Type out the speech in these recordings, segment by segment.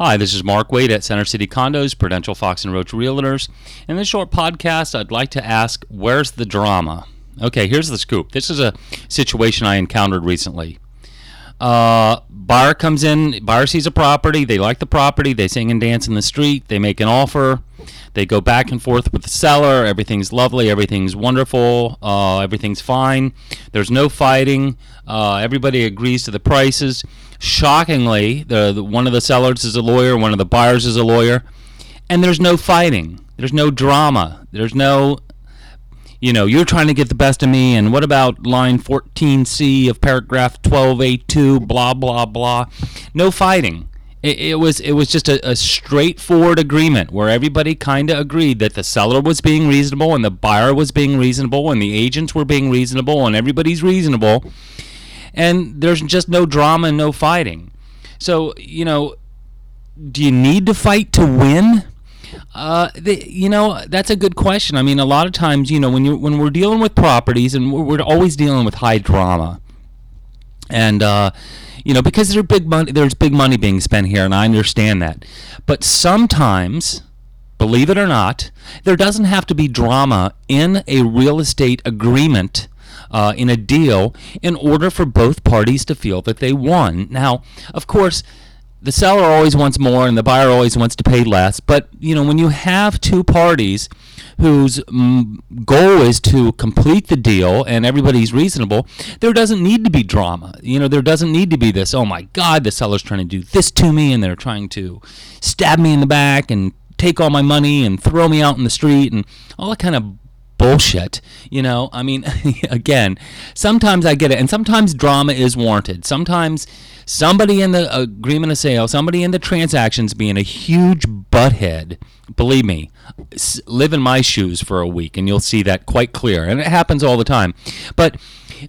Hi, this is Mark Wade at Center City Condos, Prudential Fox and Roach Realtors. In this short podcast, I'd like to ask, where's the drama? Okay, here's the scoop. This is a situation I encountered recently. Uh, buyer comes in, buyer sees a property, they like the property, they sing and dance in the street, they make an offer, they go back and forth with the seller, everything's lovely, everything's wonderful, uh, everything's fine, there's no fighting, uh, everybody agrees to the prices. Shockingly, the, the one of the sellers is a lawyer, one of the buyers is a lawyer, and there's no fighting, there's no drama, there's no you know, you're trying to get the best of me, and what about line 14C of paragraph 12A2, blah, blah, blah. No fighting. It, it was it was just a, a straightforward agreement where everybody kind of agreed that the seller was being reasonable and the buyer was being reasonable and the agents were being reasonable and everybody's reasonable, and there's just no drama and no fighting. So you know, do you need to fight to win? Uh, you know, that's a good question. I mean, a lot of times, you know, when you when we're dealing with properties, and we're, we're always dealing with high drama, and uh, you know, because there's big money, there's big money being spent here, and I understand that. But sometimes, believe it or not, there doesn't have to be drama in a real estate agreement. Uh, in a deal, in order for both parties to feel that they won. Now, of course, the seller always wants more and the buyer always wants to pay less. But you know, when you have two parties whose mm, goal is to complete the deal and everybody's reasonable, there doesn't need to be drama. You know, there doesn't need to be this. Oh my God, the seller's trying to do this to me, and they're trying to stab me in the back and take all my money and throw me out in the street and all that kind of bullshit. You know, I mean, again, sometimes I get it, and sometimes drama is warranted. Sometimes somebody in the agreement of sale, somebody in the transactions being a huge butthead, believe me, live in my shoes for a week and you'll see that quite clear. And it happens all the time. But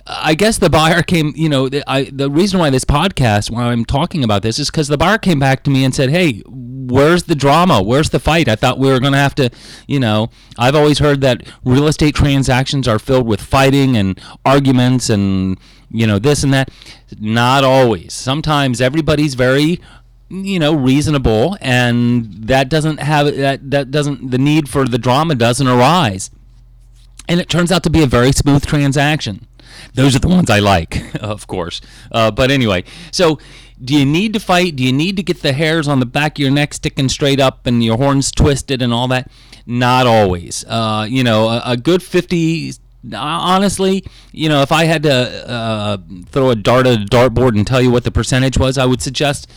I guess the buyer came, you know, the, I, the reason why this podcast, why I'm talking about this, is because the buyer came back to me and said, hey, where's the drama? Where's the fight? I thought we were going to have to, you know, I've always heard that real estate transactions are filled with fighting and arguments and, you know, this and that. Not always. Sometimes everybody's very you know reasonable and that doesn't have that that doesn't the need for the drama doesn't arise and it turns out to be a very smooth transaction those are the ones i like of course uh, but anyway so do you need to fight? Do you need to get the hairs on the back of your neck sticking straight up and your horns twisted and all that? Not always. Uh, you know a, a good 50 honestly, you know, if I had to uh, throw a dart at a dartboard and tell you what the percentage was, I would suggest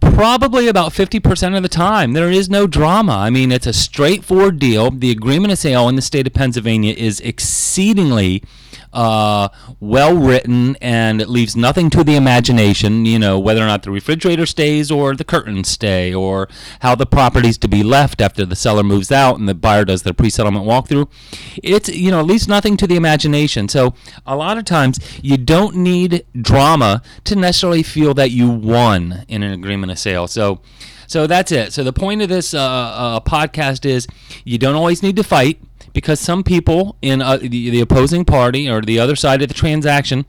probably about 50% of the time. There is no drama. I mean it's a straightforward deal. The agreement of sale in the state of pennsylvania is exceedingly uh, well written and it leaves nothing to the imagination, you know, whether or not the refrigerator stays or the curtains stay or how the property's to be left after the seller moves out and the buyer does their pre settlement walkthrough. It's, you know, at least nothing to the imagination. So a lot of times you don't need drama to necessarily feel that you won in an agreement of sale. So, so that's it. So the point of this uh, uh, podcast is you don't always need to fight because some people in uh, the, the opposing party or the other side of the transaction,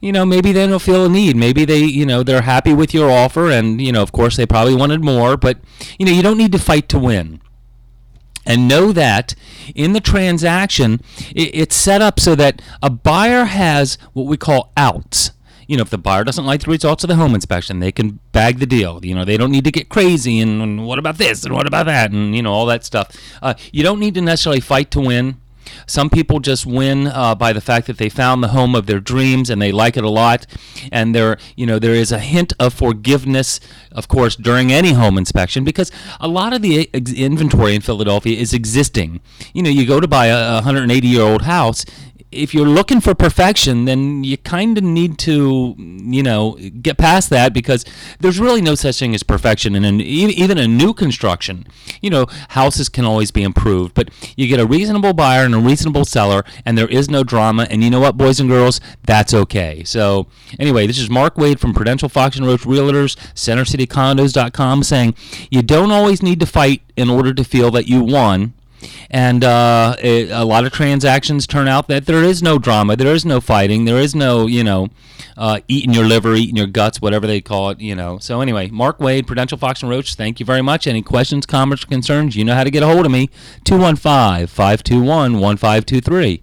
you know, maybe they don't feel a need. Maybe they, you know, they're happy with your offer, and you know, of course, they probably wanted more. But you know, you don't need to fight to win. And know that in the transaction, it's set up so that a buyer has what we call outs you know, if the buyer doesn't like the results of the home inspection, they can bag the deal. You know, they don't need to get crazy and, and what about this and what about that and you know all that stuff. Uh, you don't need to necessarily fight to win. Some people just win uh, by the fact that they found the home of their dreams and they like it a lot. And there, you know, there is a hint of forgiveness, of course, during any home inspection because a lot of the inventory in Philadelphia is existing. You know, you go to buy a 180 year old house, if you're looking for perfection, then you kind of need to, you know, get past that because there's really no such thing as perfection in an, even a new construction. You know, houses can always be improved, but you get a reasonable buyer and a reasonable seller, and there is no drama. And you know what, boys and girls, that's okay. So anyway, this is Mark Wade from Prudential Fox and Roach Realtors, CenterCityCondos.com, saying you don't always need to fight in order to feel that you won and uh, it, a lot of transactions turn out that there is no drama, there is no fighting, there is no you know uh, eating your liver, eating your guts, whatever they call it. You know. So anyway, Mark Wade, Prudential Fox and Roach. Thank you very much. Any questions, comments, concerns? You know how to get a hold of me. 215 521 1523.